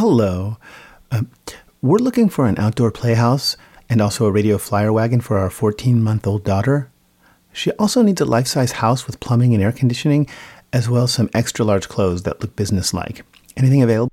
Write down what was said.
Hello. Um, we're looking for an outdoor playhouse and also a radio flyer wagon for our 14 month old daughter. She also needs a life size house with plumbing and air conditioning, as well as some extra large clothes that look business-like. Anything available?